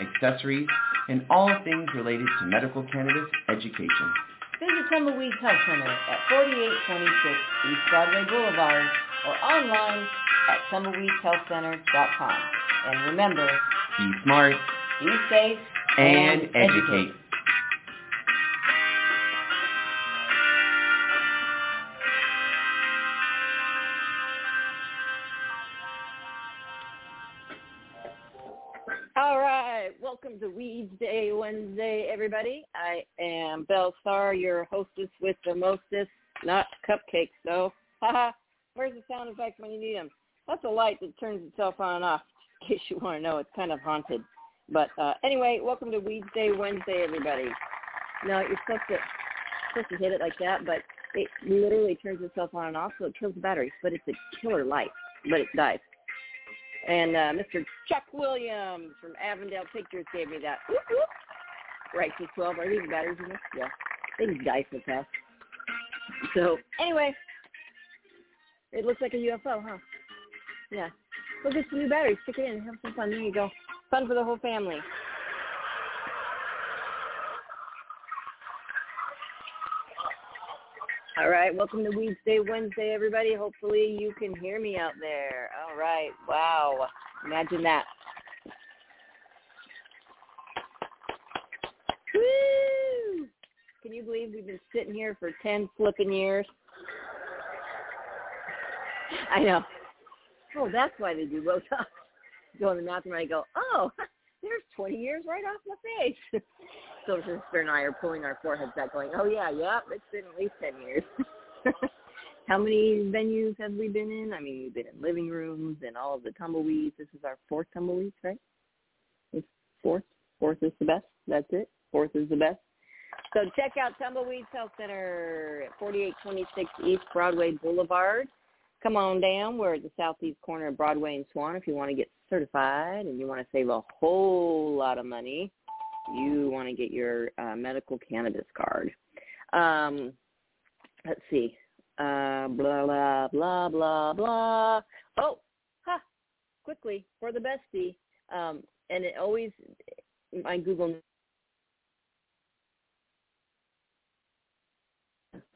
accessories, and all things related to medical cannabis education. Visit Tumbleweeds Health Center at 4826 East Broadway Boulevard or online at tumbleweedshealthcenter.com. And remember, Be smart be safe and educate. All Wednesday, everybody. I am Belle Star, your hostess with the mostest, not cupcakes though. Haha, where's the sound effects when you need them? That's a light that turns itself on and off, in case you want to know. It's kind of haunted. But uh, anyway, welcome to Weeds Day Wednesday, everybody. Now, you're supposed to, supposed to hit it like that, but it literally turns itself on and off, so it kills the batteries. But it's a killer light, but it dies. And uh, Mr. Chuck Williams from Avondale Pictures gave me that. Whoop, whoop. Right to 12. Are these batteries in this? Yeah. They just die so fast. So, anyway, it looks like a UFO, huh? Yeah. Go get some new batteries. Stick it in. Have some fun. There you go. Fun for the whole family. All right, welcome to Weeds Day Wednesday, everybody. Hopefully you can hear me out there. All right, wow. Imagine that. Woo! Can you believe we've been sitting here for 10 flipping years? I know. Oh, that's why they do Botox. Go in the bathroom and I go, oh, there's 20 years right off my face. So sister and I are pulling our foreheads back going, oh, yeah, yeah, it's been at least 10 years. How many venues have we been in? I mean, we've been in living rooms and all of the tumbleweeds. This is our fourth tumbleweeds, right? It's fourth. Fourth is the best. That's it. Fourth is the best. So check out Tumbleweeds Health Center at 4826 East Broadway Boulevard. Come on down. We're at the southeast corner of Broadway and Swan if you want to get certified and you want to save a whole lot of money. You want to get your uh, medical cannabis card. Um, let's see. Uh, blah, blah, blah, blah, blah. Oh, ha, quickly, for the bestie. Um, and it always, my Google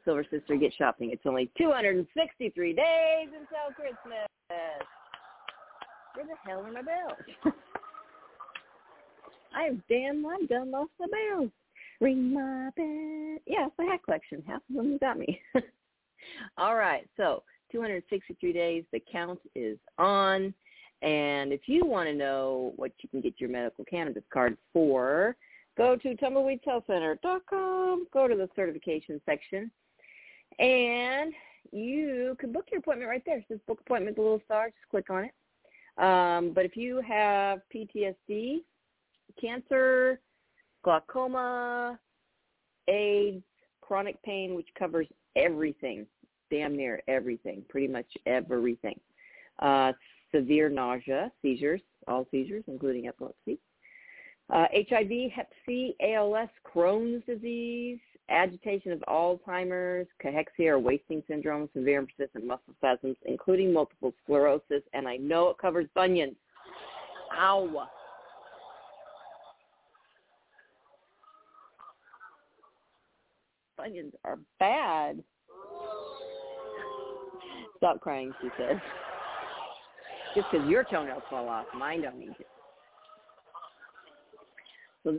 Silver Sister Get Shopping. It's only 263 days until Christmas. Where the hell are my bells? I've damn I've done lost my bells. Ring my bell. Yeah, it's my hat collection. Half of them got me. All right, so 263 days. The count is on. And if you want to know what you can get your medical cannabis card for, go to tumbleweedshealthcenter.com. Go to the certification section, and you can book your appointment right there. It says book appointment, the little star. Just click on it. Um, but if you have PTSD, cancer, glaucoma, AIDS, chronic pain, which covers everything, damn near everything, pretty much everything. Uh, severe nausea, seizures, all seizures, including epilepsy. Uh, HIV, Hep C, ALS, Crohn's disease, agitation of Alzheimer's, cachexia or wasting syndrome, severe and persistent muscle spasms, including multiple sclerosis, and I know it covers bunions. Ow. Bunions are bad. Stop crying, she said. Just because your toenails fall off, mine don't need to. So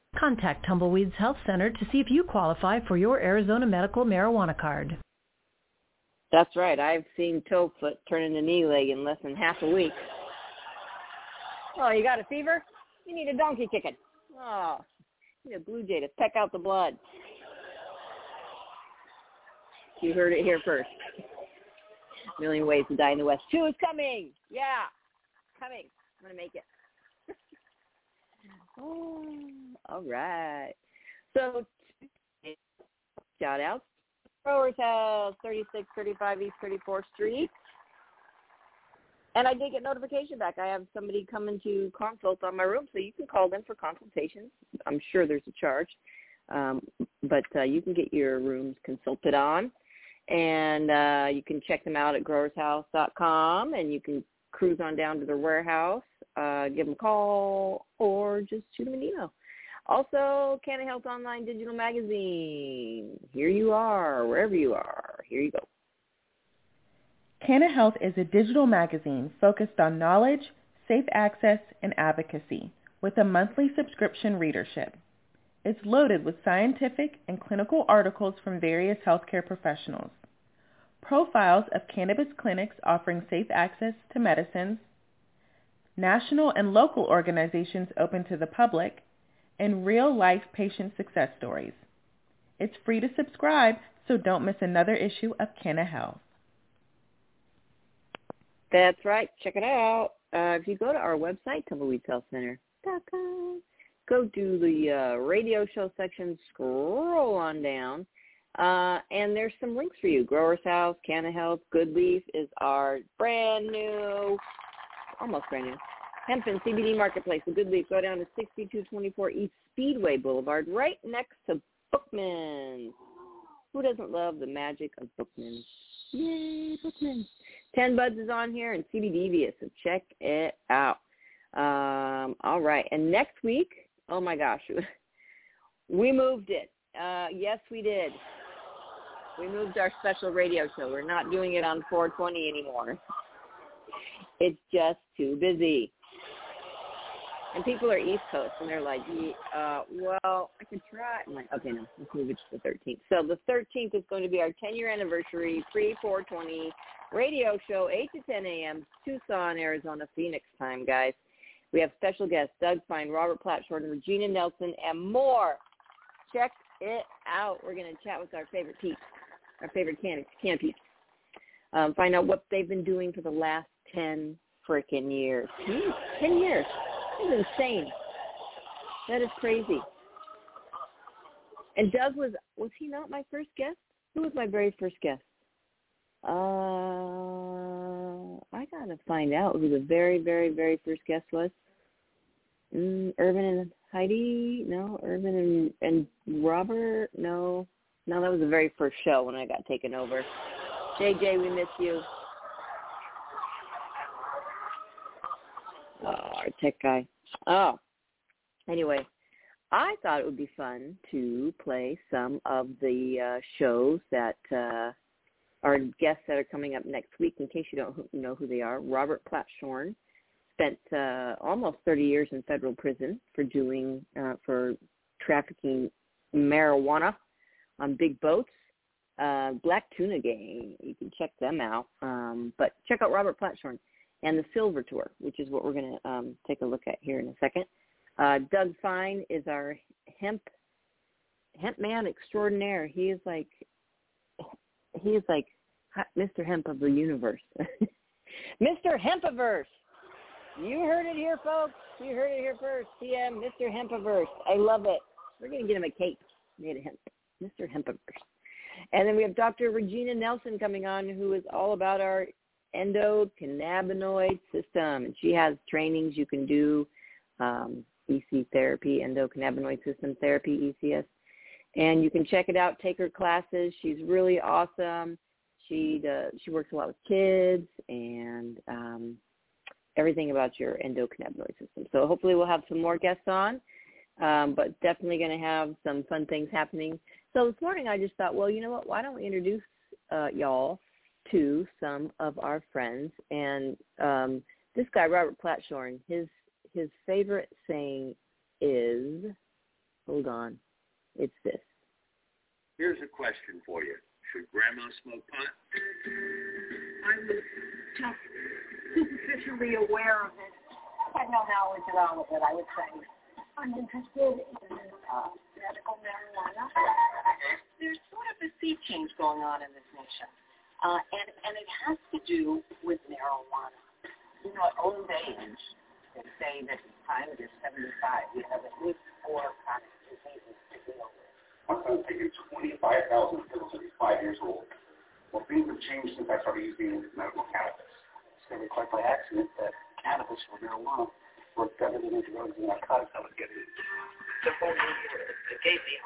Contact Tumbleweeds Health Center to see if you qualify for your Arizona medical marijuana card. That's right. I've seen Toefoot turn into knee leg in less than half a week. Oh, you got a fever? You need a donkey kicking. Oh, you need a blue jay to peck out the blood. You heard it here first. A million ways to die in the West. Two is coming. Yeah, coming. I'm gonna make it. all right. So, shout outs Growers House, 3635 East 34th Street. And I did get notification back. I have somebody coming to consult on my room, so you can call them for consultations. I'm sure there's a charge, um, but uh, you can get your rooms consulted on, and uh, you can check them out at growershouse.com, and you can cruise on down to their warehouse, uh, give them a call, or just shoot them an email. Also, Canna Health Online Digital Magazine. Here you are, wherever you are. Here you go. Canna Health is a digital magazine focused on knowledge, safe access, and advocacy with a monthly subscription readership. It's loaded with scientific and clinical articles from various healthcare professionals, profiles of cannabis clinics offering safe access to medicines, national and local organizations open to the public, and real-life patient success stories. It's free to subscribe, so don't miss another issue of Canna Health. That's right. Check it out. Uh, if you go to our website, tumbleweedshealthcenter.com, go to the uh, radio show section, scroll on down, uh, and there's some links for you. Growers House, Canna Health, Good Leaf is our brand new, almost brand new, Hemp and CBD Marketplace, The good leaf. Go down to 6224 East Speedway Boulevard, right next to Bookman's. Who doesn't love the magic of Bookman's? Yay, Bookman's. Ten Buds is on here and CBDVIA, so check it out. Um, all right, and next week, oh my gosh, we moved it. Uh, yes, we did. We moved our special radio show. We're not doing it on 420 anymore. It's just too busy and people are East Coast, and they're like, uh, well, I could try. I'm like, okay, no, let's move it to the 13th. So the 13th is going to be our 10-year anniversary pre-420 radio show, 8 to 10 a.m., Tucson, Arizona, Phoenix time, guys. We have special guests, Doug Fine, Robert Platshorn, Regina Nelson, and more. Check it out. We're going to chat with our favorite peeps, our favorite can, can peeps. Um, find out what they've been doing for the last 10 freaking years. 10 years That is insane. That is crazy. And Doug was was he not my first guest? Who was my very first guest? Uh, I gotta find out who the very, very, very first guest was. Mm, Irvin and Heidi? No, Irvin and and Robert? No, no, that was the very first show when I got taken over. JJ, we miss you. Oh, our tech guy. Oh, anyway, I thought it would be fun to play some of the uh, shows that uh, are guests that are coming up next week. In case you don't know who they are, Robert Platshorn spent uh, almost 30 years in federal prison for doing uh, for trafficking marijuana on big boats. Uh, Black Tuna Gang, you can check them out. Um, but check out Robert Platshorn and the Silver Tour, which is what we're going to um, take a look at here in a second. Uh, Doug Fine is our hemp hemp man extraordinaire. He is like he is like Mr. Hemp of the universe. Mr. Hempaverse. You heard it here, folks. You heard it here first. TM, Mr. Hempaverse. I love it. We're going to get him a cape made of hemp. Mr. Hempaverse. And then we have Dr. Regina Nelson coming on, who is all about our endocannabinoid system. And she has trainings you can do, um, EC therapy, endocannabinoid system therapy, ECS. and you can check it out. Take her classes. She's really awesome. She does, she works a lot with kids and um, everything about your endocannabinoid system. So hopefully we'll have some more guests on, um, but definitely going to have some fun things happening. So this morning I just thought, well, you know what? Why don't we introduce uh, y'all to some of our friends? And um, this guy, Robert Platshorn, his his favorite saying is, hold on, it's this. Here's a question for you. Should grandma smoke pot? I'm just superficially aware of it. I have no knowledge at all of it, I would say. I'm interested in uh, medical marijuana. There's sort of a sea change going on in this nation, uh, and, and it has to do with marijuana. You know, at old age, they say that by the time you're 75, you have at least four chronic diseases to deal with. I was taking 25,000 pills at five years old. Well, things have changed since I started using medical cannabis. Discovered quite by accident that cannabis or marijuana worked better than the drugs and narcotics I was getting. The the.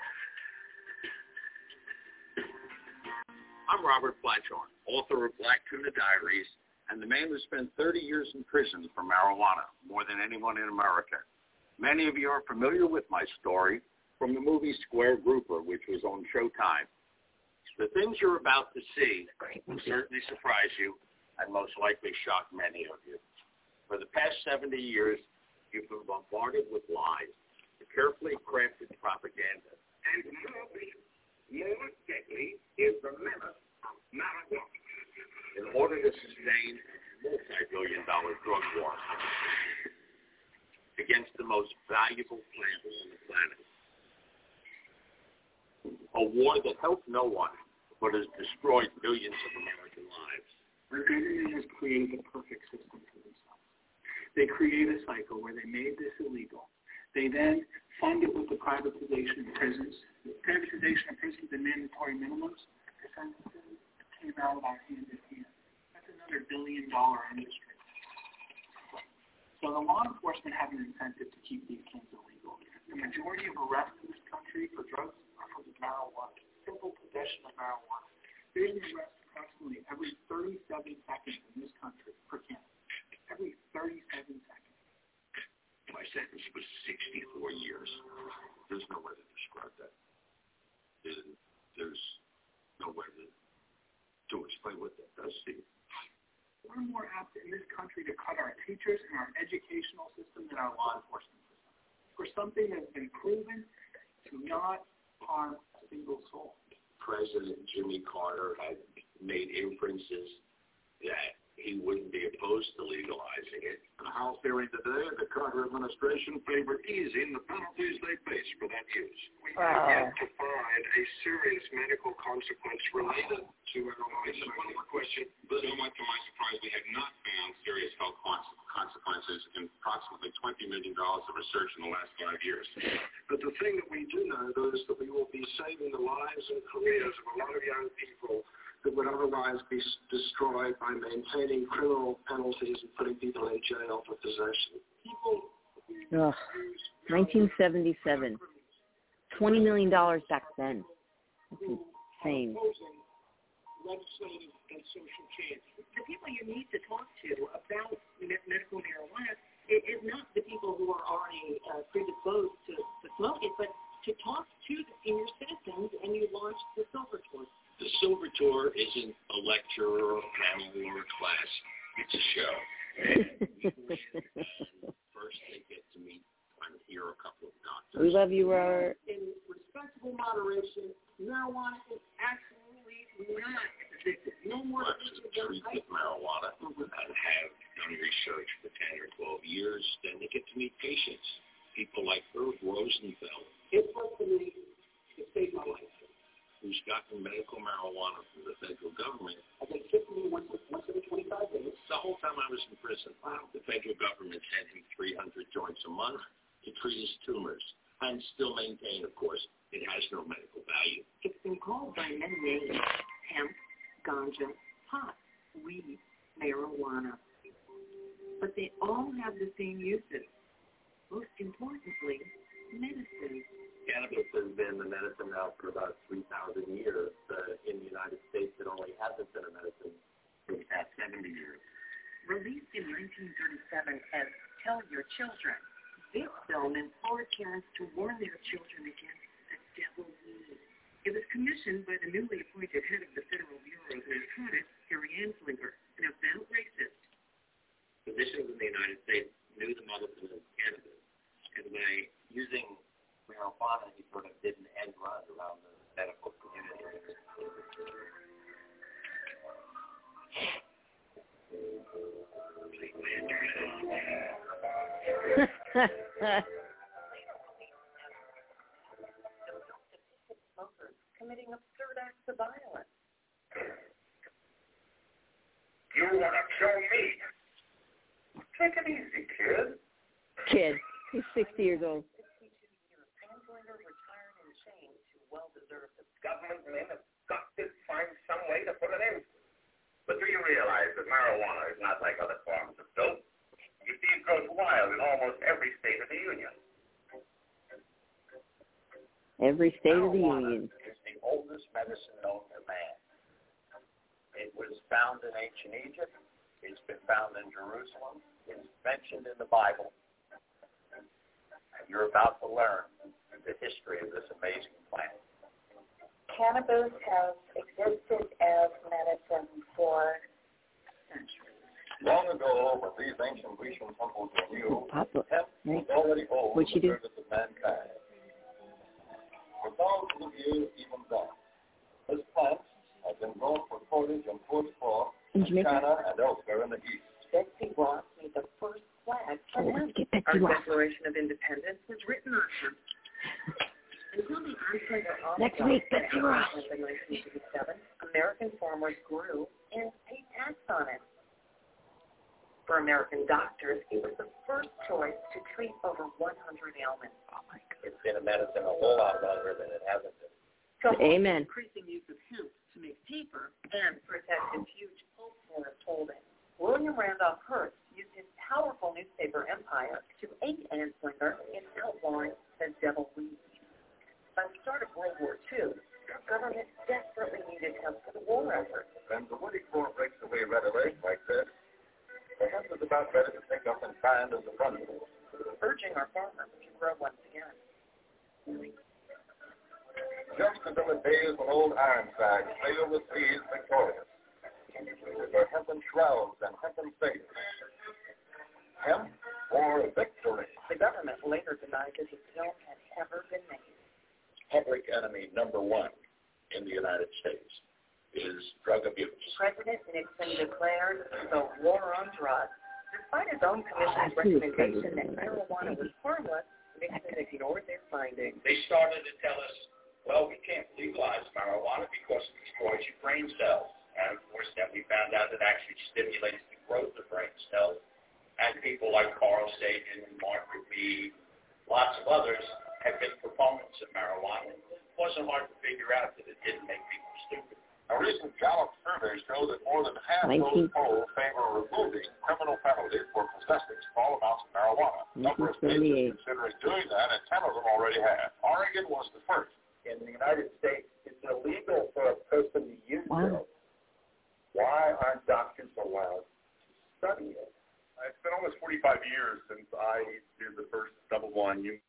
I'm Robert Platshorn, author of Black Tuna Diaries and the man who spent 30 years in prison for marijuana, more than anyone in America. Many of you are familiar with my story from the movie Square Grouper, which was on Showtime. The things you're about to see will certainly surprise you and most likely shock many of you. For the past 70 years, you've been bombarded with lies, carefully crafted propaganda. And more deadly is the menace of marijuana. In order to sustain multi-billion dollar drug war against the most valuable plant on the planet. A war that helped no one, but has destroyed millions of American lives. Our government has created the perfect system for themselves. They create a cycle where they made this illegal. They then fund it with the privatization of prisons. The privatization of prisons and mandatory minimums came out about hand in hand. That's another billion dollar industry. So the law enforcement have an incentive to keep these things illegal. The majority of arrests in this country for drugs are for marijuana, simple possession of marijuana. There's an arrest approximately every 37 seconds in this country for cannabis. Every 37 seconds. My sentence was 64 years. There's no way to describe that. There's no way to, to explain what that does to you. We're more apt in this country to cut our teachers and our educational system than our law enforcement system for something that's been proven to not harm a single soul. President Jimmy Carter had made inferences that he wouldn't be opposed to legalizing it. The House hearing today, the Carter administration favored easing the penalties they face for that use. We ah. have yet to find a serious medical consequence related to marijuana. One more question. Somewhat to my surprise, we have not found serious health consequences in approximately $20 million of research in the last five years. But the thing that we do know, though, is that we will be saving the lives and careers of a lot of young people that would otherwise be destroyed by maintaining criminal penalties and putting people in jail for possession. Ugh. 1977. $20 million back then. That's insane. Legislative and social change. The people you need to talk to about medical marijuana is not the people who are already uh, predisposed to, to smoke it, but to talk to the senior citizens, and you launch the Silver Tour. The Silver Tour isn't a lecture or a panel or a class. It's a show. First, they get to meet and hear a couple of doctors. We love you, Robert. In respectable moderation, marijuana is absolutely not addictive. No more Let's treat with marijuana and have done research for 10 or 12 years. Then they get to meet patients. People like Irv Rosenfeld. It's what to me to save my life who's gotten medical marijuana from the federal government. I think took me once, once every 25 days. The whole time I was in prison, wow. the federal government sent him 300 joints a month to treat his tumors and still maintain, of course, it has no medical value. It's been called by many names, hemp, ganja, pot, weed, marijuana. But they all have the same uses. Most importantly, medicine. Cannabis has been the medicine now for about 3,000 years. Uh, in the United States, it only hasn't been a medicine for the past 70 years. Released in 1937 as Tell Your Children, this film implored parents to warn their children against the devil weed. It was commissioned by the newly appointed head of the Federal Bureau of Narcotics, Harry Anslinger, an avowed racist. Physicians in the United States knew the medicine of cannabis, and by using marijuana, he sort of did an end run around the medical community. committing absurd acts of violence. You want to kill me? Take it easy, kid. Kid. He's 60 years old. 62-year Anslinger retired in shame to well-deserved Government men have got to find some way to put an end to it. But do you realize that marijuana is not like other forms of dope? You see, it grows wild in almost every state of the Union. Every state of the Marijuana union. is the oldest medicine known to man. It was found in ancient Egypt. It's been found in Jerusalem. It's mentioned in the Bible. And you're about to learn the history of this amazing plant. Cannabis has existed as medicine for centuries. Long ago, when these ancient Grecian temples were new, Papa. hemp was already old What'd she in the do? service of mankind. For thousands of years, even then, this plant had been grown for cordage and wood cloth In in China and elsewhere in the East. Betsy Ross made the first flag for Oh, hemp. Our Declaration of Independence was written on hemp. Until the Anslinger Next week, Betsy Ross. in 1987, American farmers grew and paid tax on it. For American doctors, it was the first choice to treat over 100 ailments. Oh, it's been a medicine a whole lot longer than it hasn't been. So Amen. increasing use of hemp to make paper and protect its huge pulp forest holding. William Randolph Hearst used his powerful newspaper empire to aid Anslinger in outlawing the devil weed. By the start of World War II, our government desperately needed hemp for the war effort. When the woody core breaks away readily like this, the hemp is about ready to pick up and find as a bundle. urging our farmers to grow once again. Just until the days when old Ironside sailed the seas victorious. With their hempen shrouds and hempen sails. Hemp for victory. The government later denied that the film had ever been made. Public enemy number one in the United States is drug abuse. President Nixon declared the war on drugs. Despite his own commission's he was recommendation that marijuana was harmless, Nixon ignored their findings. They started to tell us, well, we can't legalize marijuana because it destroys your brain cells. And of course, then we found out it actually stimulates the growth of brain cells. And people like Carl Sagan and Margaret Mead, lots of others, have been proponents of marijuana. It wasn't hard to figure out that it didn't make people stupid. A recent Gallup survey showed that more than half those 19 polled favor removing criminal penalties for possessing small amounts of marijuana. A number of states are 1978. considering doing that, and 10 of them already have. Oregon was the first. In the United States, it's illegal for a person to use Wow. it. Why aren't doctors allowed to study it? It's been almost 45 years since I did the first double-blind unit.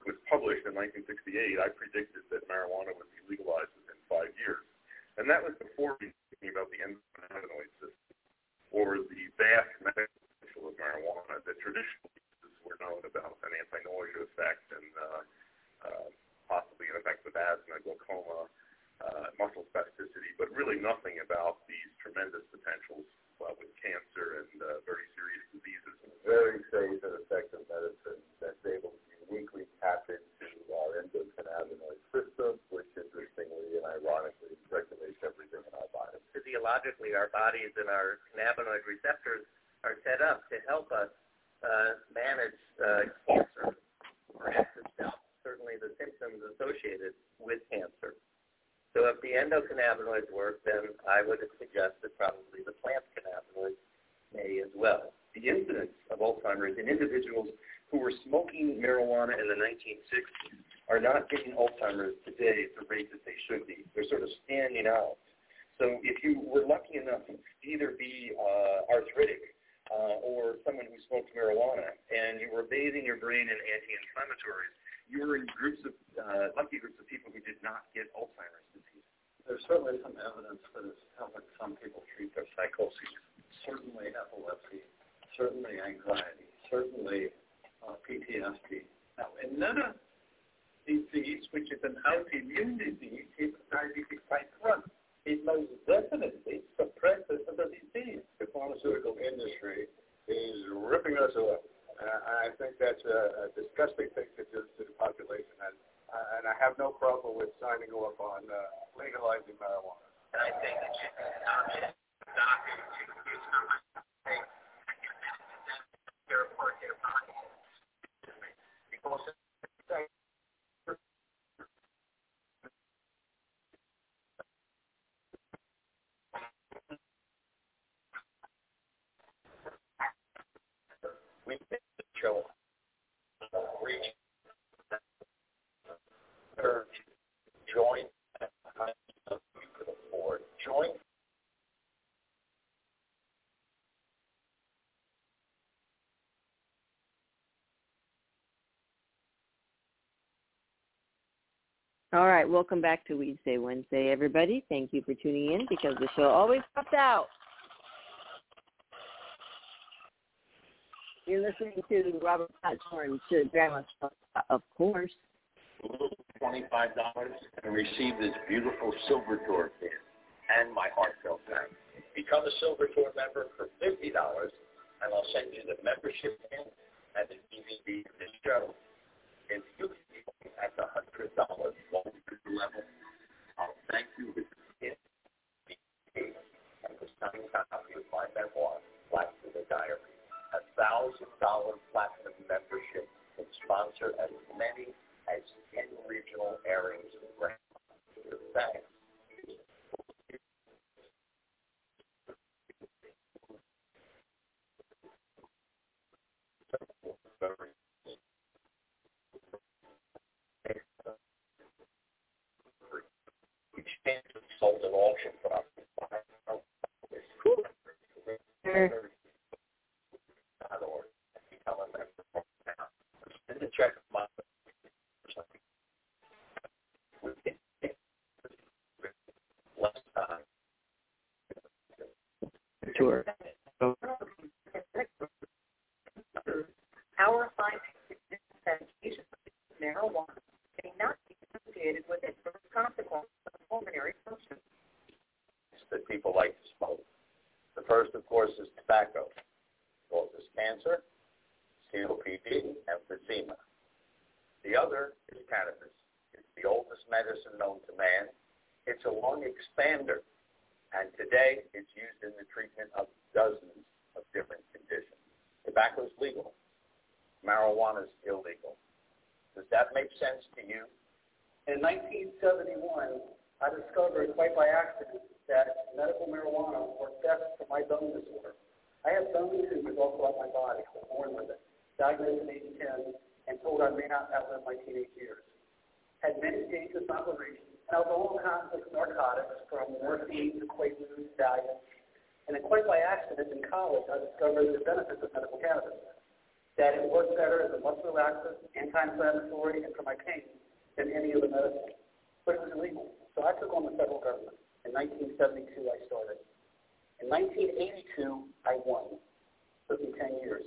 It was published in 1968. I predicted that marijuana would be legalized within five years. And that was before we were thinking about the endocannabinoid system or the vast medical potential of marijuana that traditional uses were known about an anti-nausea effect and uh, uh, possibly an effect with asthma, glaucoma, uh, muscle spasticity, but really nothing about these tremendous potentials uh, with cancer and uh, very serious diseases. Very safe and effective medicine that's able to uniquely tap into our endocannabinoid system, which interestingly and ironically regulates everything in our body. Bodies and our cannabinoid receptors are set up to help us uh, manage uh, cancer or itself, certainly the symptoms associated with cancer. So if the endocannabinoids work, then I would suggest that probably the plant cannabinoids may as well. The incidence of Alzheimer's in individuals who were smoking marijuana in the 1960s are not getting Alzheimer's today at the rate that they should be. They're sort of standing out. So if you were lucky enough to either be uh, arthritic uh, or someone who smoked marijuana and you were bathing your brain in anti-inflammatories, you were in groups of uh, lucky groups of people who did not get Alzheimer's disease. There's certainly some evidence that it's helping some people treat their psychosis. Certainly epilepsy, certainly anxiety, certainly uh, PTSD. Now, in none of disease, which is an autoimmune disease, is diabetic type 1. It most definitely suppresses the disease. The pharmaceutical industry is ripping us away. Uh, I think that's a, a disgusting thing to do to the population, and, uh, and I have no problem with signing off on uh, legalizing marijuana. And I think it should be started doctors to use some their part their body. Because we show reach or join could afford join All right, welcome back to Weedsday Wednesday, everybody. Thank you for tuning in because the show always pops out. You're listening to Robert Platshorn to Grandma, of course. Twenty-five dollars and receive this beautiful Silver Tour pin and my heartfelt thanks. Become a Silver Tour member for fifty dollars, and I'll send you the membership pin and the DVD of this show. If you at the hundred dollars level, I'll thank you pin and the signed copy of my memoir, Black Tuna Diary. A thousand dollar platinum membership can sponsor as many as ten regional airings Grandma. Thanks. Of auction property. Become a member now. Send a check my less time. Sure. Our findings that use of marijuana may not be associated with adverse consequences of pulmonary function. that people like to smoke. The first, of course, is tobacco. Causes cancer, COPD, emphysema. The other is cannabis. It's the oldest medicine known to man. It's a lung expander, and today it's used in the treatment of dozens of different conditions. Tobacco is legal. Marijuana is illegal. Does that make sense to you? In 1971, I discovered quite by accident that medical marijuana worked best for my bone disorder. I have bone tumors all throughout my body. I was born with it. Diagnosed at age 10 and told I may not outlive my teenage years. Had many dangerous operations, and I was on all kinds of narcotics from morphine to Quaaludes, Valium. And then quite by accident in college, I discovered the benefits of medical cannabis. That it worked better as a muscle relaxant, anti-inflammatory, and for my pain than any other medicine. But it was illegal. So I took on the federal government. In 1972, I started. In 1982, I won. It took me 10 years.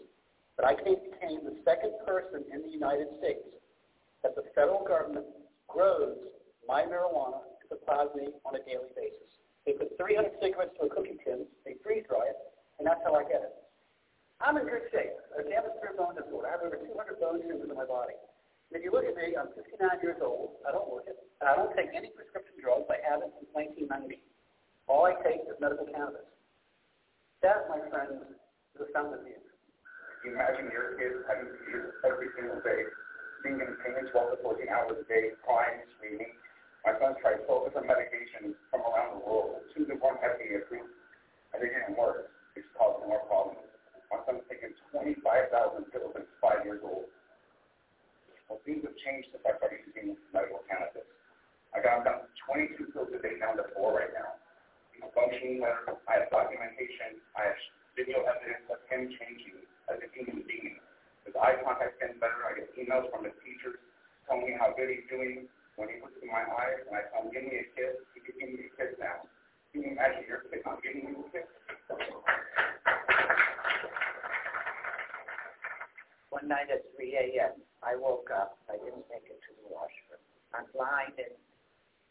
But I became the second person in the United States that the federal government grows my marijuana and supplies me on a daily basis. They put 300 cigarettes to a cookie tin, they freeze dry it, and that's how I get it. I'm in good shape. I have a severe bone disorder. I have over 200 bone tumors in my body. And if you look at me, I'm 59 years old. I don't work it. I don't take any prescription drugs. I haven't since 1990. All I take is medical cannabis. That, my friends, is a fountain of. You imagine your kids having seizures every single day, seeing him 12 to 14 hours a day, crying, screaming. My son tried 12 different medications from around the world. Two that weren't FDA approved, and they didn't work, which caused more problems. My son's taken 25,000 pills since five years old. Well, things have changed since I started using medical cannabis. I got down to 22 pills a day, down to four right now. I'm functioning better. I have documentation. I have video evidence of him changing as a human being. His eye contact's getting better. I get emails from his teachers telling me how good he's doing. When he looks in my eyes and I tell him, give me a kiss, he can give me a kiss now. Can you imagine your kid not giving you a kiss? One night at 3 a.m., I woke up. I didn't make it to the washroom. I'm blind in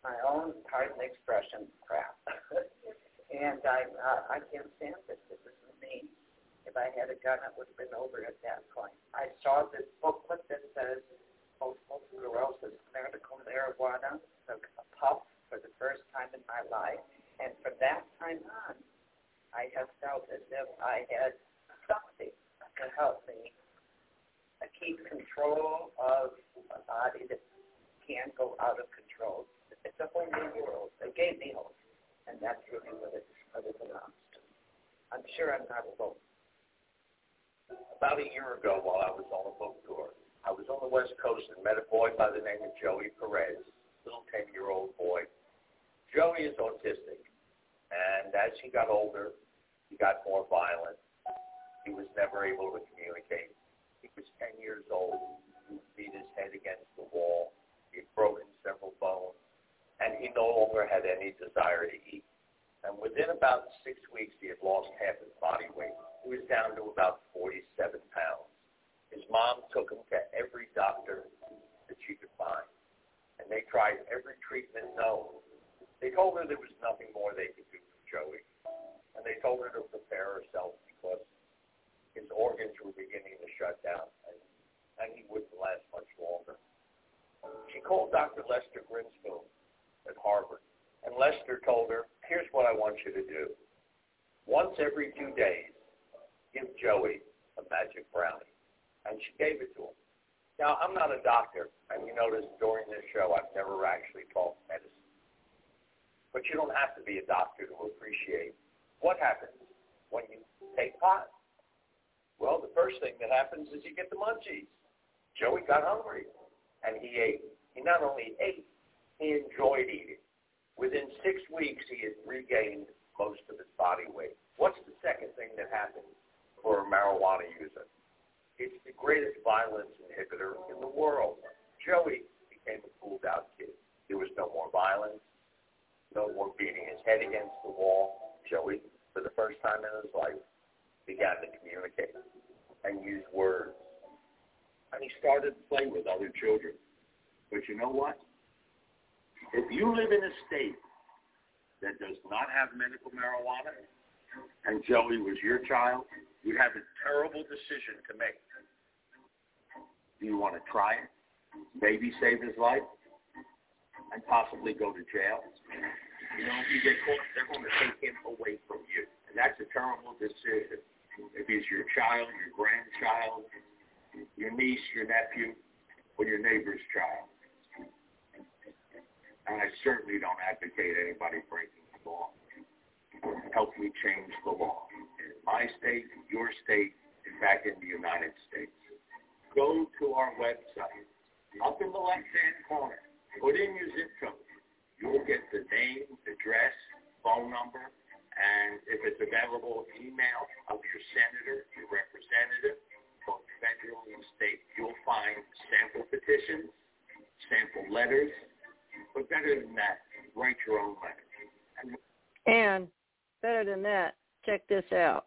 my own pardon the expression crap. and I uh, I can't stand this. This me. If I had a gun, it would have been over at that point. I saw this booklet that says multiple sclerosis, medical marijuana, took a puff for the first time in my life. And from that time on, I have felt as if I had something to help me keep control of a body that can go out of control. It's a whole new world. They gave me hope, and that's really what it, what it belongs to. I'm sure I'm not alone. About a year ago, while I was on a book tour, I was on the West Coast and met a boy by the name of Joey Perez, a little 10-year-old boy. Joey is autistic, and as he got older, he got more violent. He was never able to communicate. He was 10 years old. He beat his head against the wall. He had broken several bones, and he no longer had any desire to eat. And within about six weeks, he had lost half his body weight. He was down to about 47 pounds. His mom took him to every doctor that she could find, and they tried every treatment known. They told her there was nothing more they could do for Joey, and they told her to prepare herself because his organs were beginning to shut down, and, and he wouldn't last much longer. She called Dr. Lester Grinspoon at Harvard, and Lester told her, here's what I want you to do. Once every two days, give Joey a magic brownie and she gave it to him. Now, I'm not a doctor, and you notice during this show I've never actually talked medicine. But you don't have to be a doctor to appreciate what happens when you take pot. Well, the first thing that happens is you get the munchies. Joey got hungry, and he ate. He not only ate, he enjoyed eating. Within six weeks, he had regained most of his body weight. What's the second thing that happens for marijuana user? It's the greatest violence inhibitor in the world. Joey became a fooled out kid. There was no more violence, no more beating his head against the wall. Joey, for the first time in his life, began to communicate and use words. And he started to play with other children. But you know what? If you live in a state that does not have medical marijuana, and Joey was your child, you have a terrible decision to make. Do you want to try it? Maybe save his life? And possibly go to jail? You know, if you get caught, they're going to take him away from you. And that's a terrible decision. If he's your child, your grandchild, your niece, your nephew, or your neighbor's child. And I certainly don't advocate anybody breaking the law help me change the law my state, in your state, in fact, in the United States. Go to our website. Up in the left-hand corner, put in your zip code. You'll get the name, address, phone number, and if it's available, email of your senator, your representative, both federal and state. You'll find sample petitions, sample letters, but better than that, write your own letter. And Better than that, check this out.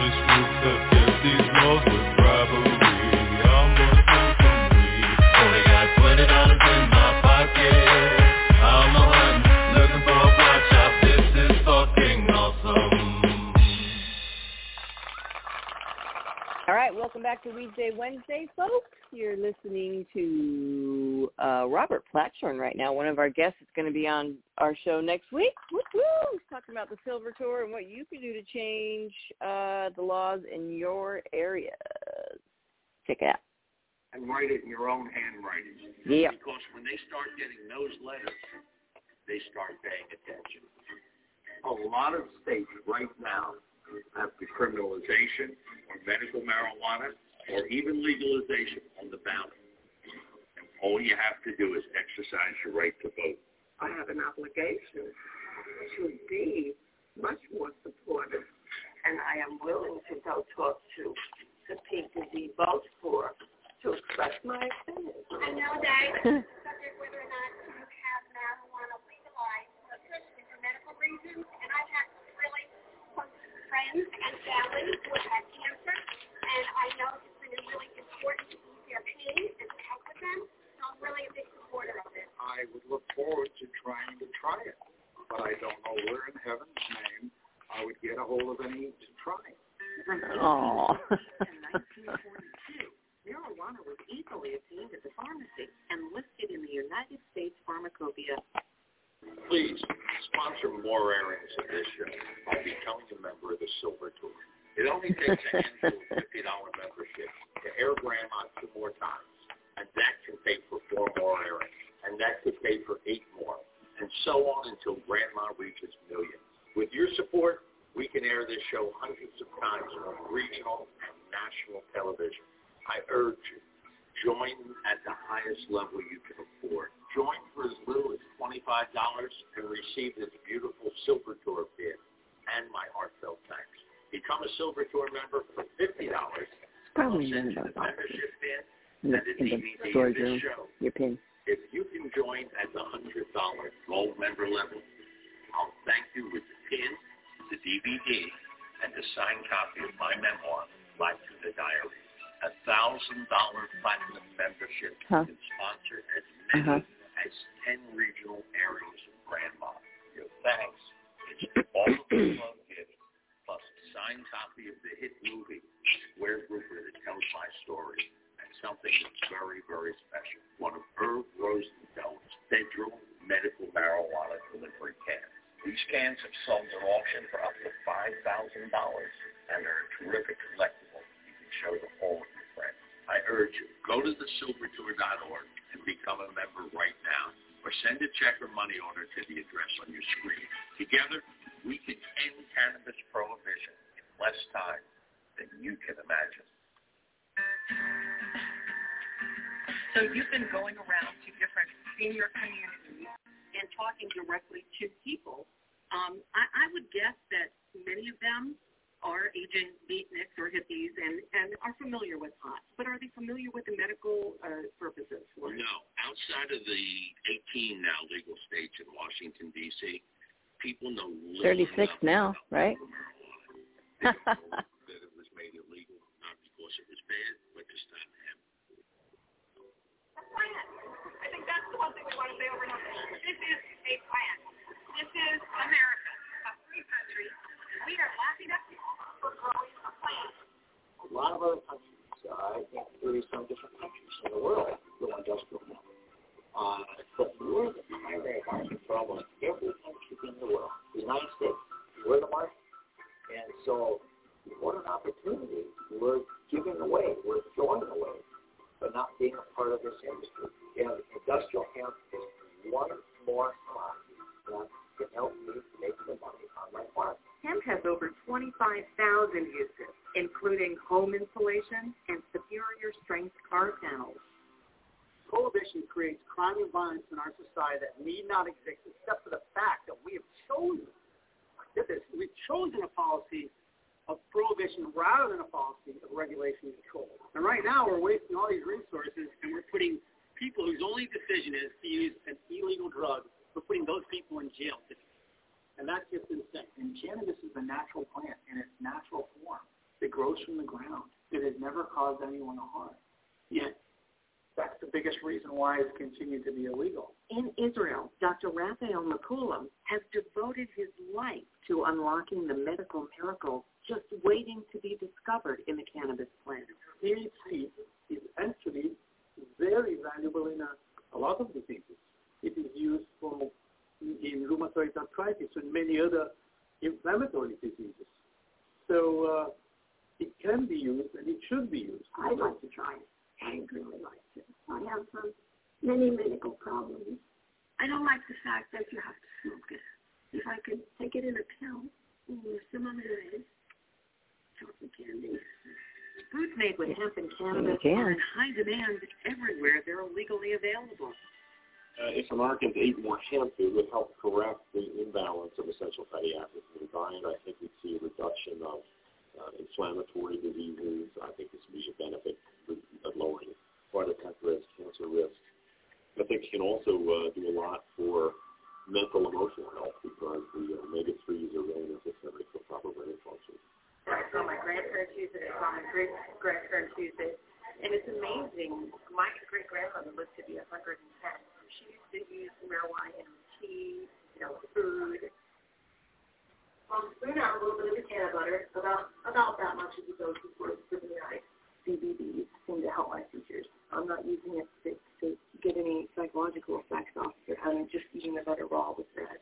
interest groups have kept All right, welcome back to Weedsday Wednesday, folks. You're listening to uh, Robert Platshorn right now. One of our guests is going to be on our show next week. Woo-hoo! He's talking about the Silver Tour and what you can do to change uh, the laws in your area. Check it out. and write it in your own handwriting. Yeah. Because when they start getting those letters, they start paying attention. A lot of states right now have decriminalization or medical marijuana or even legalization on the ballot. And all you have to do is exercise your right to vote. I have an obligation to be much more supportive, and I am willing to go talk to the people we vote for to express my opinion. I know that subject whether or not to have marijuana legalized, especially for medical reasons, and I've had really close friends and family who have had cancer, and I know it's been really important to ease their pain and to help with them, so I'm really a big supporter of it. I would look forward to trying to try it, but I don't know where in heaven's name I would get a hold of any to try it. Aw. In 1942, marijuana was easily obtained at the pharmacy and listed in the United States Pharmacopoeia. Please sponsor more airings of this show by becoming a member of the Silver Tour. It only takes a handful of fifty dollar membership to air Grandma two more times, and that can pay for four more airings, and that could pay for eight more, and so on until Grandma reaches millions. With your support, we can air this show hundreds of times on regional and national television. I urge you, Join at the highest level you can afford. Join for as little as $25 and receive this beautiful Silver Tour bid and my heartfelt thanks. Become a Silver Tour member for $50. Probably none of those Membership bid in the, in the storage room. Your pin. if you can join at the hundred dollar gold member level, I'll thank you with the pin, the DVD, and the signed copy of my memoir, Life to the Diary. A thousand dollar platinum membership Huh. can sponsor as many Uh-huh. As ten regional areas of Grandma. Your thanks is all of the love gifts plus a signed copy of the hit movie Square Grouper that tells my story and something that's very, very special. One of Irv Rosenfeld's federal medical marijuana delivery cans. These cans have sold at auction for money order to the address on your screen. Together, now, Prohibition creates crime and violence in our society that need not exist except for the fact that we have chosen, get this, we've chosen a policy of prohibition rather than a policy of regulation and control. And right now we're wasting all these resources and we're putting people whose only decision is to use an illegal drug, we're putting those people in jail. Today. And that's just insane. And cannabis is a natural plant in its natural form. It grows from the ground. It has never caused anyone a harm. Yet that's the biggest reason why it's continued to be illegal. In Israel, Dr. Raphael Mechoulam has devoted his life to unlocking the medical miracle just waiting to be discovered in the cannabis plant. THC is actually very valuable in a, a lot of diseases. It is used for in rheumatoid arthritis and many other inflammatory diseases. So uh, it can be used and it should be used. I'd like to try it. I'd really like to. I have some many medical problems. I don't like the fact that you have to smoke it. If I could take it in a pill or some other way, chocolate candy. Foods made with hemp and cannabis can. are in high demand everywhere. They're legally available. Uh, if Americans ate more hemp, it would help correct the imbalance of essential fatty acids in the diet. I think we'd see a reduction of uh, inflammatory diseases. I think this would be a benefit of lowering heart attack risk, cancer risk. I think it can also uh, do a lot for mental emotional health because the uh, omega-3s are really necessary for proper brain function. I saw my grandparents use it. My great grandparents use it. And it's amazing. My great grandmother lived to be 110. She used to use marijuana in tea, you know, food. Well, we're not a little bit of the about about that much as it goes before it's pretty nice. CBD seem to help my seizures. I'm not using it to, to get any psychological effects off of it. I'm just eating the butter raw with bread.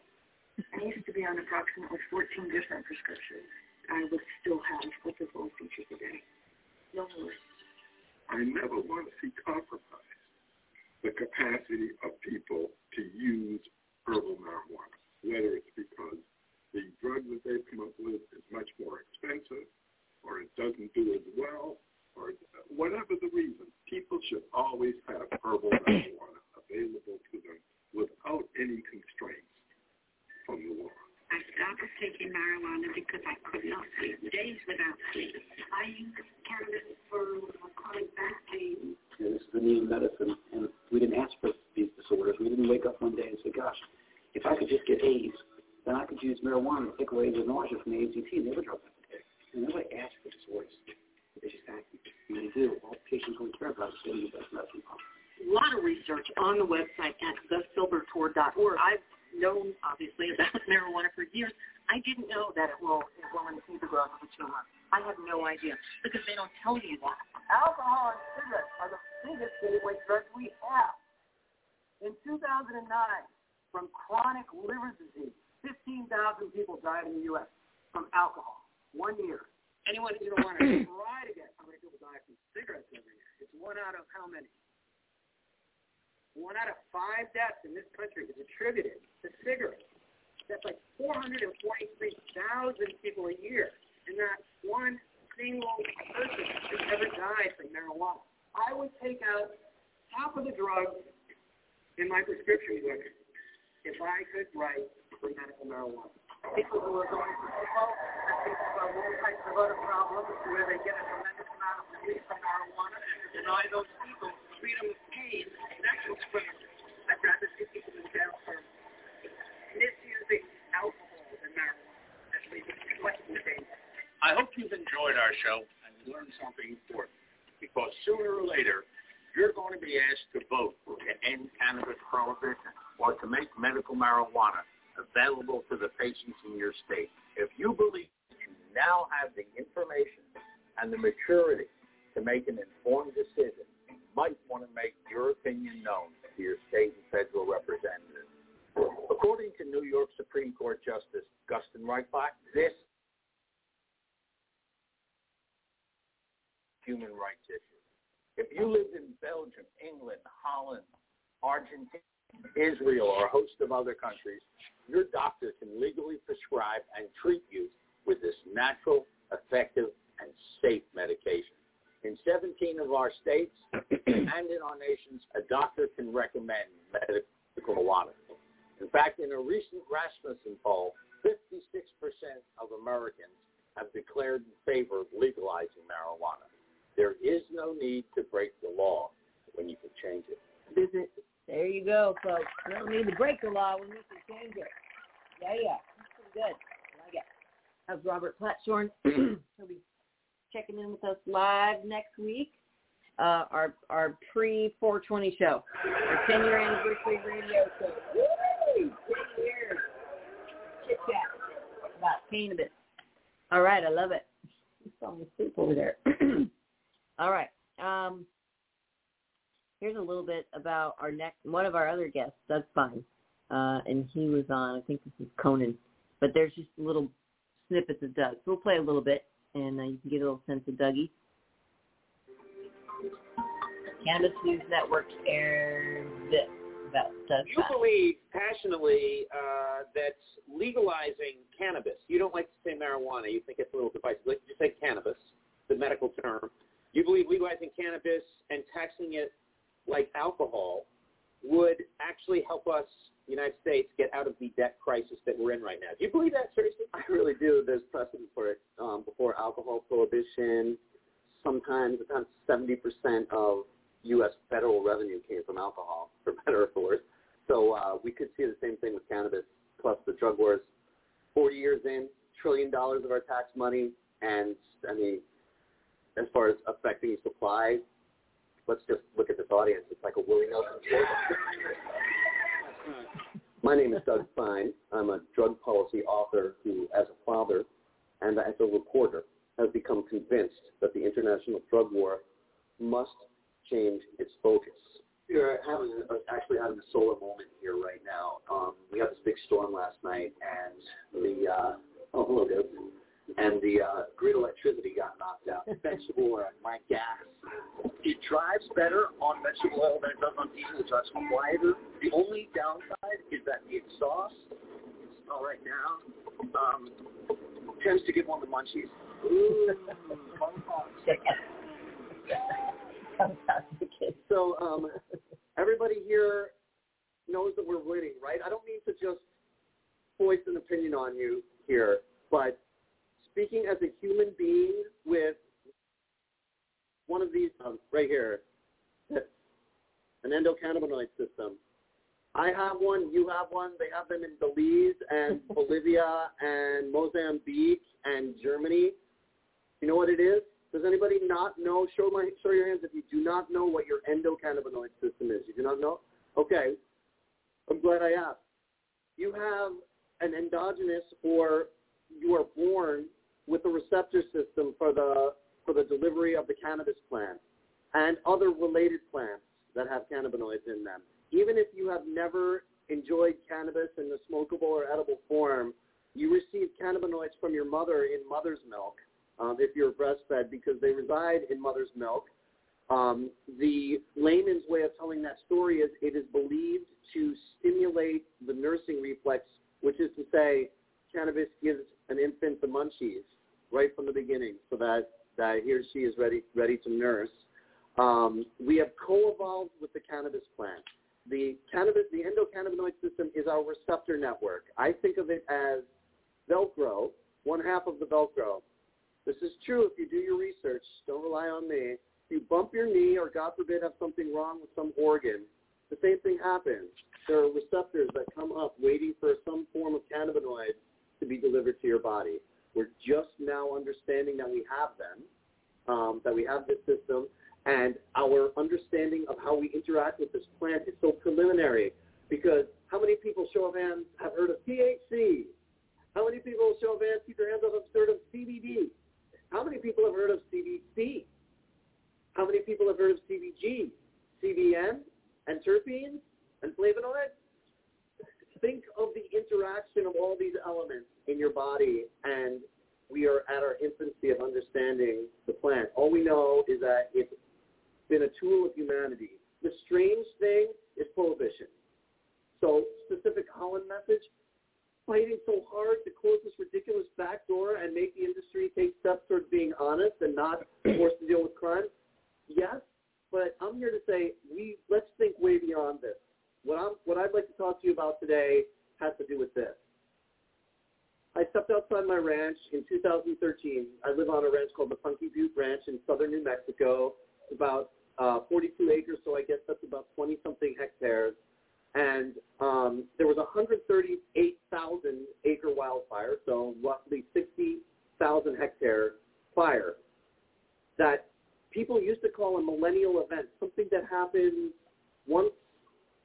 I used to be on approximately 14 different prescriptions. I would still have up to four features. No more. I never want to see compromise the capacity of people to use herbal marijuana, whether it's because the drug that they've come up with is much more expensive or it doesn't do as well or whatever the reason. People should always have herbal marijuana available to them without any constraints from the law. I started taking marijuana because I could not sleep days without sleep. I used cannabis for chronic back pain. And this is the new medicine, and we didn't ask for these disorders. We didn't wake up one day and say, gosh, if I could just get AIDS, then I could use marijuana to take away the nausea from the AZT and the other drugs I could take. And nobody asked for disorders. They just acted. And they do. All patients we care about is getting the best medicine possible. A lot of research on the website at thesilvertour.org. I've known, obviously, about marijuana for years. I didn't know that it will, it will impede the growth of a tumor. I had no idea because they don't tell you that. Alcohol and cigarettes are the biggest gateway drugs we have. In 2009, from chronic liver disease, 15,000 people died in the U.S. from alcohol. One year. Anyone who don't want to try to guess how many people die from cigarettes every year? It's one out of how many? One out of five deaths in this country is attributed to cigarettes. That's like 443,000 people a year, and not one single person has ever died from marijuana. I would take out half of the drugs in my prescription book if I could write for medical marijuana. People who are going through alcohol and people who have all types of other problems where they get a tremendous amount of relief from marijuana, deny those people freedom of pain, And that's what's critical. I'd rather see people in jail for misusing alcohol than marijuana. That's what's the. I hope you've enjoyed our show and learned something important because sooner or later you're going to be asked to vote to end cannabis prohibition or to make medical marijuana available to the patients in your state. If you believe you now have the information and the maturity to make an informed decision, you might want to make your opinion known to your state and federal representatives. According to New York Supreme Court Justice Gustin Reichbach, this human rights issue. If you lived in Belgium, England, Holland, Argentina, Israel, or a host of other countries, your doctor can legally prescribe and treat you with this natural, effective, and safe medication. In 17 of our states and in our nations, a doctor can recommend medical marijuana. In fact, in a recent Rasmussen poll, 56% of Americans have declared in favor of legalizing marijuana. There is no need to break the law when you can change it. There you go, folks. Don't need to break the law when you can change it. Yeah, yeah. That's good. I like it. That's Robert Platshorn. He'll be checking in with us live next week. Uh, our our pre 420 show, our 10 year anniversary radio show. Woo! 10 years. Chit chat about cannabis. All right, I love it. You saw me over there. All right. Um, here's a little bit about our next one of our other guests, Doug Fine. Uh, and he was on, I think this is Conan, but there's just little snippets of Doug. So we'll play a little bit, and uh, you can get a little sense of Dougie. Cannabis News Network aired this about Doug You Fine. believe passionately uh, that legalizing cannabis, you don't like to say marijuana, you think it's a little divisive, like you say cannabis, the medical term. You believe legalizing cannabis and taxing it like alcohol would actually help us, the United States, get out of the debt crisis that we're in right now. Do you believe that seriously? I really do. There's precedent for it. Um, before alcohol prohibition, sometimes about 70% of U.S. federal revenue came from alcohol, for better or for worse. So uh, we could see the same thing with cannabis, plus the drug wars. 40 years in, trillion dollars of our tax money, and I mean, as far as affecting supply, let's just look at this audience. It's like a Willie Nelson. My name is Doug Fine. I'm a drug policy author who, as a father and as a reporter, has become convinced that the international drug war must change its focus. We're having actually having a solar moment here right now. Um, we had this big storm last night, and the uh, oh hello dude, and the uh, grid electricity got knocked out. Vegetable oil, my gas, it drives better on vegetable oil than it does on diesel. It drives quieter. The only downside is that the exhaust, all right now, um, tends to give one the munchies. Ooh, So um, everybody here knows that we're winning, right? I don't mean to just voice an opinion on you here, but speaking as a human being with one of these um, right here, an endocannabinoid system. I have one, you have one, they have them in Belize and Bolivia and Mozambique and Germany. You know what it is? Does anybody not know? Show my show your hands if you do not know what your endocannabinoid system is. You do not know? Okay. I'm glad I asked. You have an endogenous or you are born with the receptor system for the for the delivery of the cannabis plant and other related plants that have cannabinoids in them. Even if you have never enjoyed cannabis in the smokable or edible form, you receive cannabinoids from your mother in mother's milk um, if you're breastfed because they reside in mother's milk. Um, the layman's way of telling that story is it is believed to stimulate the nursing reflex, which is to say cannabis gives an infant the munchies right from the beginning so that, that he or she is ready, ready to nurse. Um, we have co-evolved with the cannabis plant. The cannabis, the endocannabinoid system is our receptor network. I think of it as Velcro, one half of the Velcro. This is true if you do your research. Don't rely on me. If you bump your knee or, God forbid, have something wrong with some organ, the same thing happens. There are receptors that come up waiting for some form of cannabinoid to be delivered to your body. We're just now understanding that we have them, um, that we have this system, and our understanding of how we interact with this plant is so preliminary because how many people, show of hands, have heard of THC? How many people, show of hands, keep your hands up, have heard of CBD? How many people have heard of CBC? How many people have heard of CBG, CBN, and terpenes, and flavonoids? Think of the interaction of all these elements in your body, and we are at our infancy of understanding the plant. All we know is that it's been a tool of humanity. The strange thing is prohibition. So specific Holland message, fighting so hard to close this ridiculous back door and make the industry take steps towards being honest and not forced to deal with crime? Yes, but I'm here to say we let's think way beyond this. What I'm what I'd like to talk to you about today has to do with this. I stepped outside my ranch in 2013. I live on a ranch called the Funky Butte Ranch in southern New Mexico. It's about uh, 42 acres, so I guess that's about 20 something hectares. And um, there was 138,000 acre wildfire, so roughly 60,000 hectare fire that people used to call a millennial event, something that happens once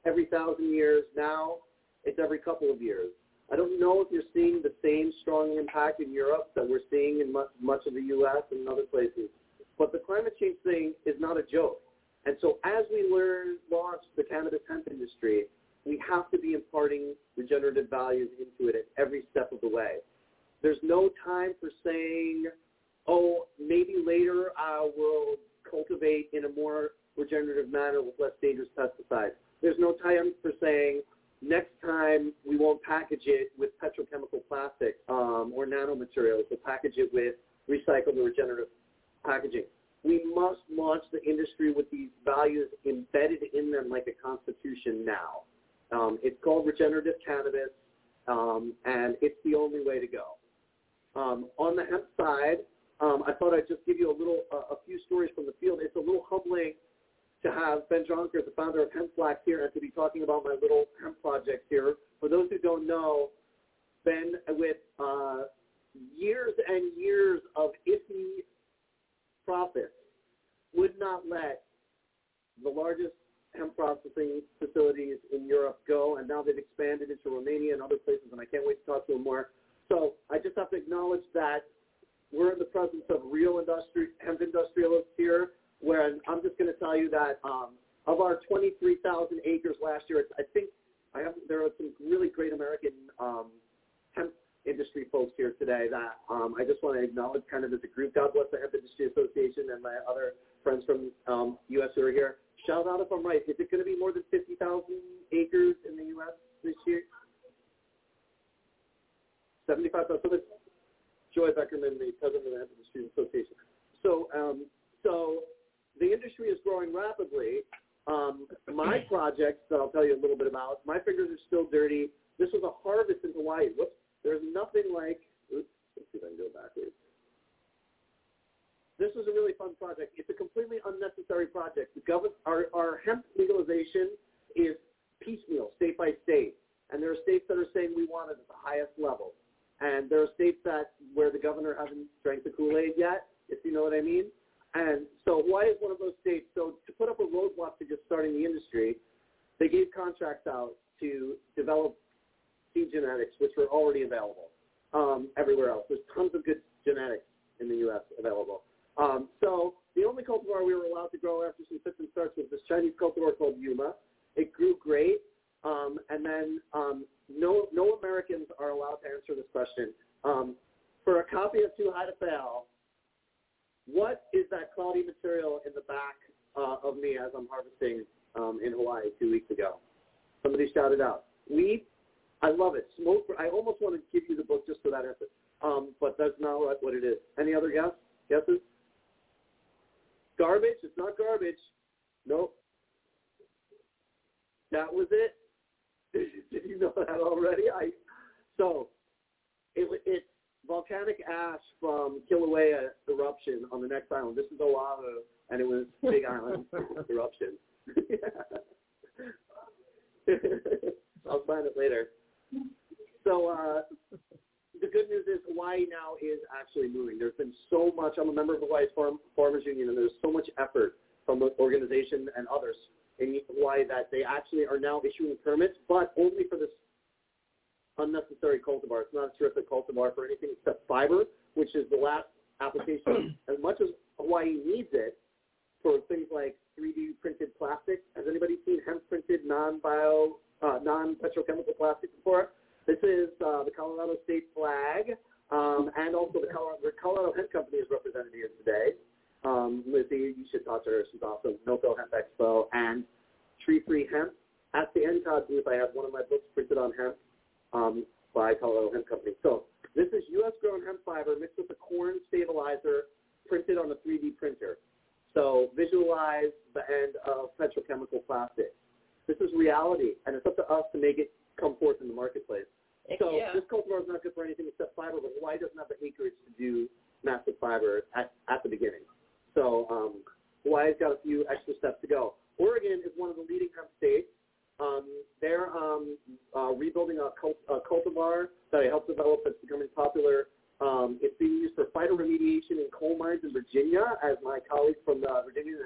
every thousand years. Now it's every couple of years. I don't know if you're seeing the same strong impact in Europe that we're seeing in much, much of the U.S. and other places. But the climate change thing is not a joke. And so as we learn, launch the cannabis hemp industry, we have to be imparting regenerative values into it at every step of the way. There's no time for saying, oh, maybe later uh, I will cultivate in a more regenerative manner with less dangerous pesticides. There's no time for saying, next time we won't package it with petrochemical plastic um, or nanomaterials. We'll package it with recycled or regenerative packaging. We must launch the industry with these values embedded in them like a constitution now. Um, it's called regenerative cannabis, um, and it's the only way to go. Um, on the hemp side, um, I thought I'd just give you a little, uh, a few stories from the field. It's a little humbling to have Ben Jonker, the founder of Hemp Flax, here and to be talking about my little hemp project here. For those who don't know, Ben, with uh, years and years of iffy profits, would not let the largest hemp processing facilities in Europe go, and now they've expanded into Romania and other places, and I can't wait to talk to him more. So I just have to acknowledge that we're in the presence of real hemp industrialists here, where I'm just going to tell you that um, of our 23,000 acres last year, I think I have, there are some really great American um, hemp industry folks here today that um, I just want to acknowledge kind of as a group. God bless the Hemp Industry Association and my other friends from um, U.S. who are here. Shout out if I'm right. Is it going to be more than 50,000 acres in the U.S. this year? 75,000. So Joy Beckerman, the president of the Hemp Industry Association. So, um, so the industry is growing rapidly. Um, my project that I'll tell you a little bit about, my fingers are still dirty. This was a harvest in Hawaii. Whoops, there's nothing like, oops, let's see if I can go backwards. This was a really fun project. It's a completely unnecessary project. The government, our, our hemp legalization is piecemeal, state by state. And there are states that are saying we want it at the highest level. And there are states that where the governor hasn't drank the Kool-Aid yet, if you know what I mean. And so Hawaii is one of those states. So to put up a roadblock to just starting the industry, they gave contracts out to develop seed genetics, which were already available um, everywhere else. There's tons of good genetics in the U.S. available. Um, so the only cultivar we were allowed to grow after some fits and starts was this Chinese cultivar called Yuma. It grew great, um, and then um, no no Americans are allowed to answer this question. Um, for a copy of Too High to Fail, what is that cloudy material in the back uh, of me as I'm harvesting um, in Hawaii two weeks ago? Somebody shouted out. Weed. I love it. Smoke. I almost want to give you the book just for that answer, um, but that's not what, it is. Any other guess? Guesses? Garbage? It's not garbage. Nope. That was it. Did you know that already? I so it it's volcanic ash from Kilauea eruption on the next island. This is Oahu, and it was Big Island eruption. I'll find it later. So uh, the good news is Hawaii now is actually moving. There's been so much. I'm a member of the Hawaii's Farm, Farmers Union, and there's so much effort from the organization and others in Hawaii that they actually are now issuing permits, but only for this unnecessary cultivar. It's not a terrific cultivar for anything except fiber, which is the last application. as much as Hawaii needs it for things like 3D printed plastic. Has anybody seen hemp printed non-bio, uh, non-petrochemical plastic before? This is uh, the Colorado state flag, um, and also the Colorado, the Colorado Hemp Company is represented here today. Um, Lizzie, you should talk to her. She's awesome. NoCo Hemp Expo and Tree Free Hemp. At the NCOD booth, I have one of my books printed on hemp um, by Colorado Hemp Company. So this is U.S. grown hemp fiber mixed with a corn stabilizer printed on a 3D printer. So visualize the end of petrochemical plastic. This is reality, and it's up to us to make it come forth in the marketplace. Heck so yeah. this cultivar is not good for anything except fiber, but Hawaii doesn't have the acreage to do massive fiber at, at the beginning. So um, Hawaii's got a few extra steps to go. Oregon is one of the leading hemp states. Um, they're um, uh, rebuilding a, cult, a cultivar that I helped develop that's becoming popular. Um, it's being used for phytoremediation in coal mines in Virginia, as my colleague from the Virginia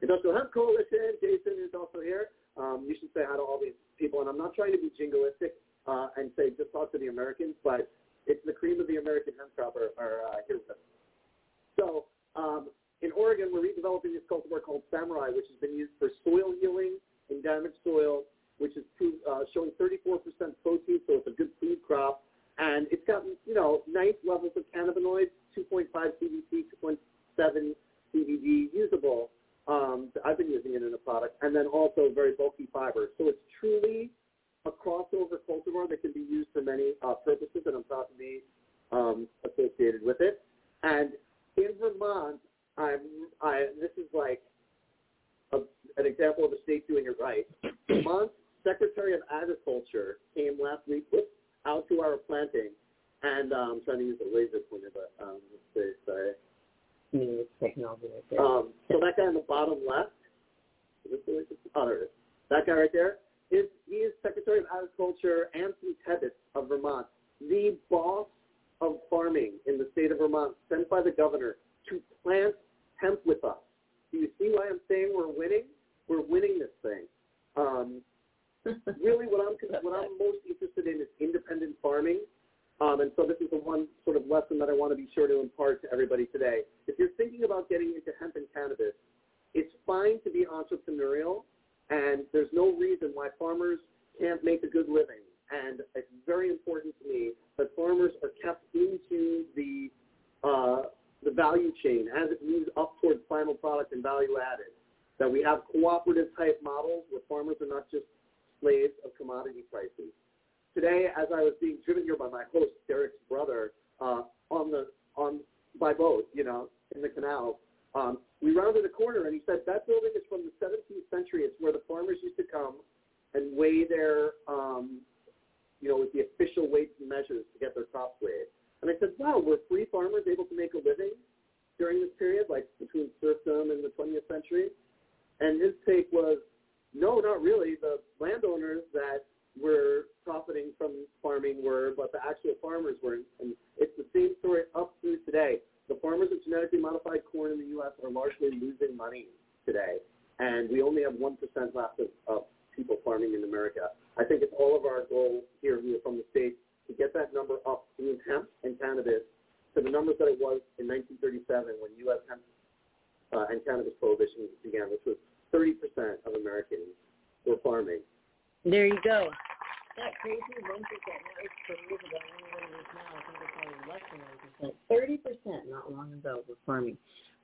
Industrial Hemp Coalition, Jason, is also here. Um, you should say hi to all these people, and I'm not trying to be jingoistic uh, and say just talk to the Americans, but it's the cream of the American hemp crop are, are uh, here with us. So um, in Oregon, we're redeveloping this cultivar called Samurai, which has been used for soil healing in damaged soil, which is uh, showing 34% protein, so it's a good food crop. And it's got, you know, nice levels of cannabinoids, 2.5 CBC, 2.7 CBD, usable. Um, I've been using it in a product. And then also very bulky fiber. So it's truly a crossover cultivar that can be used for many uh, purposes, and I'm proud to be um, associated with it. And in Vermont, I'm, I, this is like a, an example of a state doing it right. Vermont's Secretary of Agriculture came last week with, out to our planting, and um, I'm trying to use a laser pointer, but um, let's see, sorry. New technology right there. Um, so that guy on the bottom left, is this? Oh, there it is. That guy right there is he is Secretary of Agriculture Anson Tebbetts of Vermont, the boss of farming in the state of Vermont, sent by the governor to plant hemp with us. Do you see why I'm saying we're winning? We're winning this thing. Um, really, what I'm what I'm most interested in is independent farming, um, and so this is the one sort of lesson that I want to be sure to impart to everybody today. If you're thinking about getting into hemp and cannabis, it's fine to be entrepreneurial, and there's no reason why farmers can't make a good living. And it's very important to me that farmers are kept into the uh, the value chain as it moves up towards final product and value added. That we have cooperative type models where farmers are not just slaves of commodity prices. Today, as I was being driven here by my host, Derek's brother, uh, on the on by boat, you know, in the canal, Um, we rounded a corner, and he said that building is from the 17th century. It's where the farmers used to come and weigh their, um, you know, with the official weights and measures to get their crops weighed. And I said, wow, were free farmers able to make a living during this period, like between serfdom and the 20th century? And his take was, no, not really. The landowners that were profiting from farming were, but the actual farmers weren't. And it's the same story up through today. The farmers of genetically modified corn in the U.S. are largely losing money today, and we only have 1% left of, of people farming in America. I think it's all of our goal here who are from the States to get that number up through hemp and cannabis to the numbers that it was in 1937 when U.S. hemp uh, and cannabis prohibition began, which was 30% of Americans were farming. There you go. That crazy one percent. That was four years ago. I don't know what it is now. I think it's probably less than one percent. Thirty percent not long ago were farming.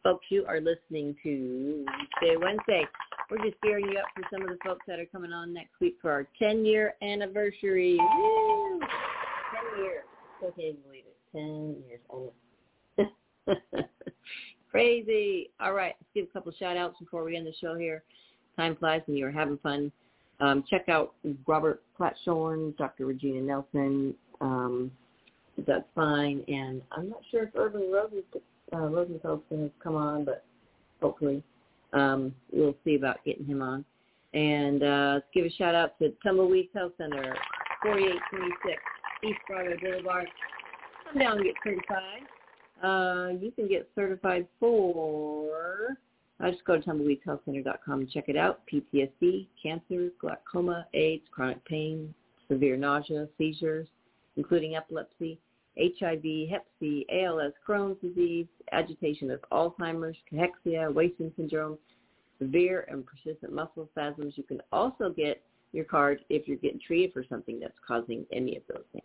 Folks, you are listening to Weedsday Wednesday. We're just gearing you up for some of the folks that are coming on next week for our 10 year anniversary. Woo! 10 years. I can't believe it. 10 years. Know. Crazy. All right. Let's give a couple of shout outs before we end the show here. Time flies when you're having fun. Um, check out Robert Platshorn, Dr. Regina Nelson. Um, that's fine. And I'm not sure if Irving Rosen, uh, Rosenfeld's going to come on, but hopefully um, we'll see about getting him on. And uh, let's give a shout out to Tumbleweeds Health Center, 4826 East Broadway Boulevard. Come down and get certified. Uh, you can get certified for uh, just go to tumbleweedshealthcenter.com and check it out. PTSD, cancer, glaucoma, AIDS, chronic pain, severe nausea, seizures, including epilepsy, HIV, Hep C, ALS, Crohn's disease, agitation of Alzheimer's, cachexia, wasting syndrome, severe and persistent muscle spasms. You can also get your card if you're getting treated for something that's causing any of those things.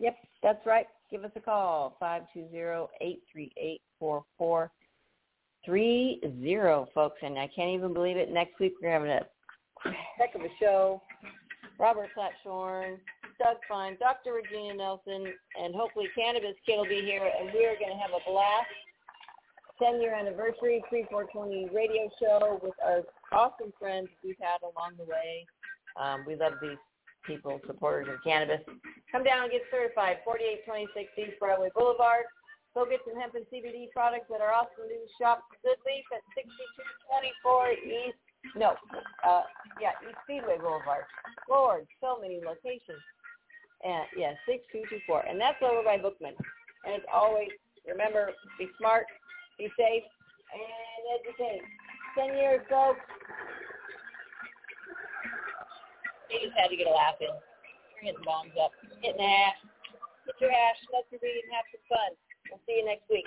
Yep, that's right. Give us a call, 520-838-4430, folks. And I can't even believe it. Next week we're having a heck of a show. Robert Platshorn, Doug Fine, Dr. Regina Nelson, and hopefully Cannabis Kid will be here, and we are going to have a blast. 10-year anniversary pre-420 radio show with our awesome friends we've had along the way. Um, we love these people, supporters of cannabis. Come down and get certified. 4826 East Broadway Boulevard. Go get some hemp and CBD products at our awesome new shop, Good Leaf, at 6224 East. No, uh, yeah, East Speedway Boulevard. Lord, so many locations. And yeah, 6224. And that's over by Bookman. And it's always, remember, be smart, be safe, and educate. 10 years, folks. They just had to get a laugh in. We're hitting bombs up. Hitting the. Get your hash, smoke your weed, and have some fun. We'll see you next week.